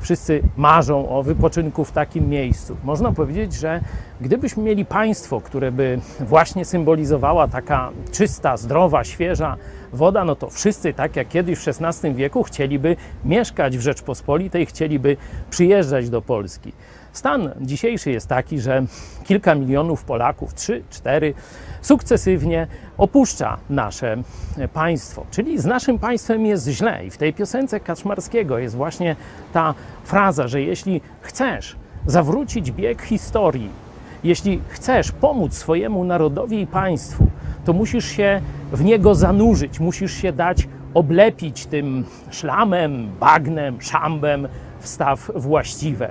wszyscy marzą o wypoczynku w takim miejscu. Można powiedzieć, że gdybyśmy mieli państwo, które by właśnie symbolizowała taka czysta, zdrowa, świeża woda, no to wszyscy, tak jak kiedyś w XVI wieku, chcieliby mieszkać w Rzeczpospolitej, chcieliby przyjeżdżać do Polski. Stan dzisiejszy jest taki, że kilka milionów Polaków, trzy, cztery, sukcesywnie opuszcza nasze państwo. Czyli z naszym państwem jest źle. I w tej piosence Kaczmarskiego jest właśnie ta fraza, że jeśli chcesz zawrócić bieg historii, jeśli chcesz pomóc swojemu narodowi i państwu, to musisz się w niego zanurzyć, musisz się dać oblepić tym szlamem, bagnem, szambem wstaw właściwe.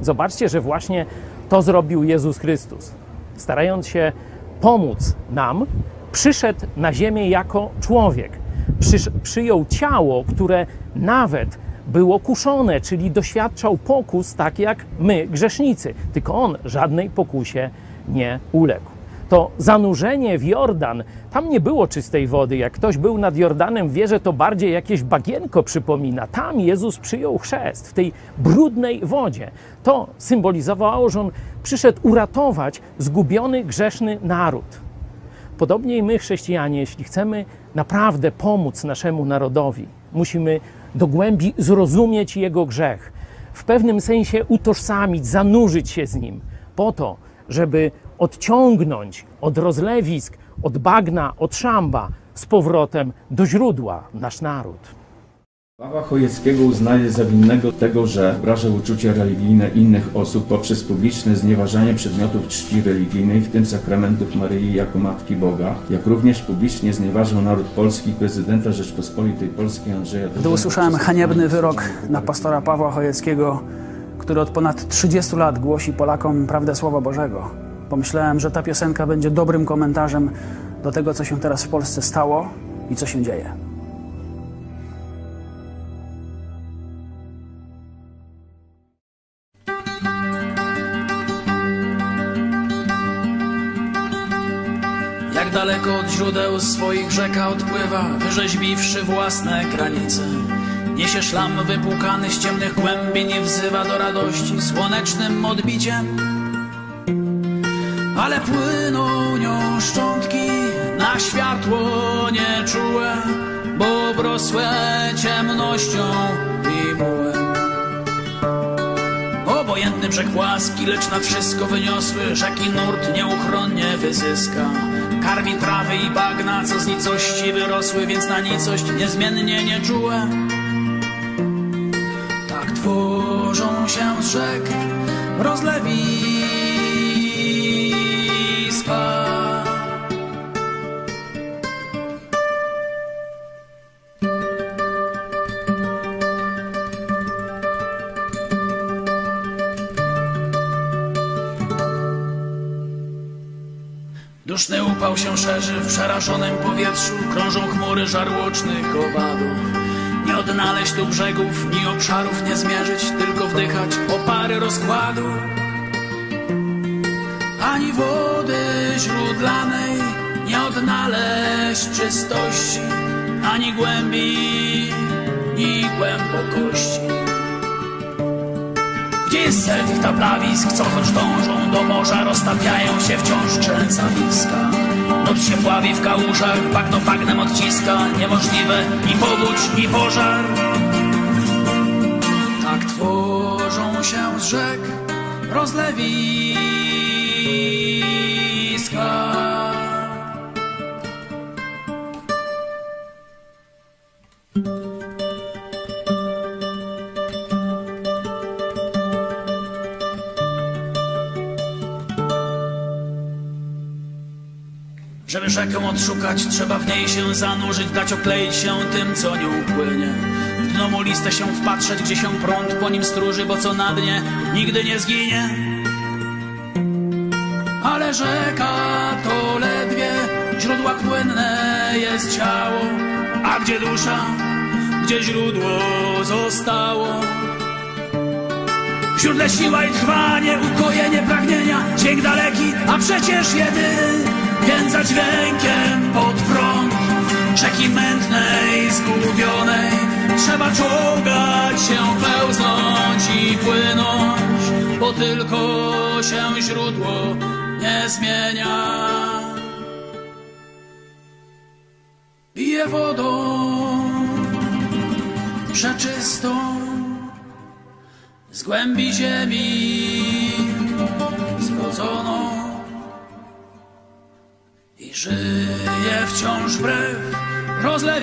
Zobaczcie, że właśnie to zrobił Jezus Chrystus. Starając się pomóc nam, przyszedł na ziemię jako człowiek. Przysz, przyjął ciało, które nawet było kuszone, czyli doświadczał pokus tak jak my, grzesznicy. Tylko on żadnej pokusie nie uległ. To zanurzenie w Jordan, tam nie było czystej wody. Jak ktoś był nad Jordanem, wie, że to bardziej jakieś bagienko przypomina. Tam Jezus przyjął chrzest, w tej brudnej wodzie. To symbolizowało, że on przyszedł uratować zgubiony, grzeszny naród. Podobnie i my, chrześcijanie, jeśli chcemy naprawdę pomóc naszemu narodowi, musimy do głębi zrozumieć jego grzech, w pewnym sensie utożsamić, zanurzyć się z nim, po to, żeby odciągnąć od rozlewisk, od bagna, od szamba z powrotem do źródła nasz naród. Pawła Chojeckiego uznaje za winnego tego, że obraża uczucia religijne innych osób poprzez publiczne znieważanie przedmiotów czci religijnej, w tym sakramentów Maryi jako Matki Boga, jak również publicznie znieważył naród polski i prezydenta Rzeczpospolitej Polskiej Andrzeja. Gdy usłyszałem haniebny wyrok na pastora Pawła Chojeckiego, który od ponad 30 lat głosi Polakom prawdę Słowa Bożego, pomyślałem, że ta piosenka będzie dobrym komentarzem do tego, co się teraz w Polsce stało i co się dzieje. Jak daleko od źródeł swoich rzeka odpływa, wyrzeźbiwszy własne granice. Niesie szlam wypłukany z ciemnych głębin i wzywa do radości słonecznym odbiciem. Ale płyną nią szczątki na światło nieczułe, bo obrosłe ciemnością i mułem. Obojętny brzeg płaski, lecz nad wszystko wyniosły rzeki nurt nieuchronnie wyzyska. Karmi trawy i bagna, co z nicości wyrosły, więc na nicość niezmiennie nieczułe. Tak tworzą się z rzek rozlewiska. Duszny upał się szerzy w przerażonym powietrzu, krążą chmury żarłocznych owadów. Nie odnaleźć tu brzegów, ni obszarów nie zmierzyć, tylko wdychać opary rozkładu. Źródlanej nie odnaleźć czystości, ani głębi, ni głębokości. Gdzie jest cel tych tablawisk, co choć dążą do morza, roztapiają się wciąż trzęsawiska. Noc się pławi w kałużach, bagno bagnem odciska, niemożliwe ni powódź, ni pożar. Tak tworzą się z rzek rozlewiska. Odszukać, trzeba w niej się zanurzyć, dać okleić się tym, co nią płynie. W dno mu listę się wpatrzeć, gdzie się prąd po nim stróży, bo co na dnie nigdy nie zginie. Ale rzeka to ledwie źródła płynne jest ciało, A gdzie dusza, gdzie źródło zostało? W źródle siła i trwanie, ukojenie pragnienia, dźwięk daleki, a przecież jedyny, za dźwiękiem pod prąd rzeki mętnej, zgubionej, trzeba czołgać się, pełznąć i płynąć, bo tylko się źródło nie zmienia. Piję wodą przeczystą z głębi ziemi zrodzoną żyje wciąż wbrew rozlewiskom.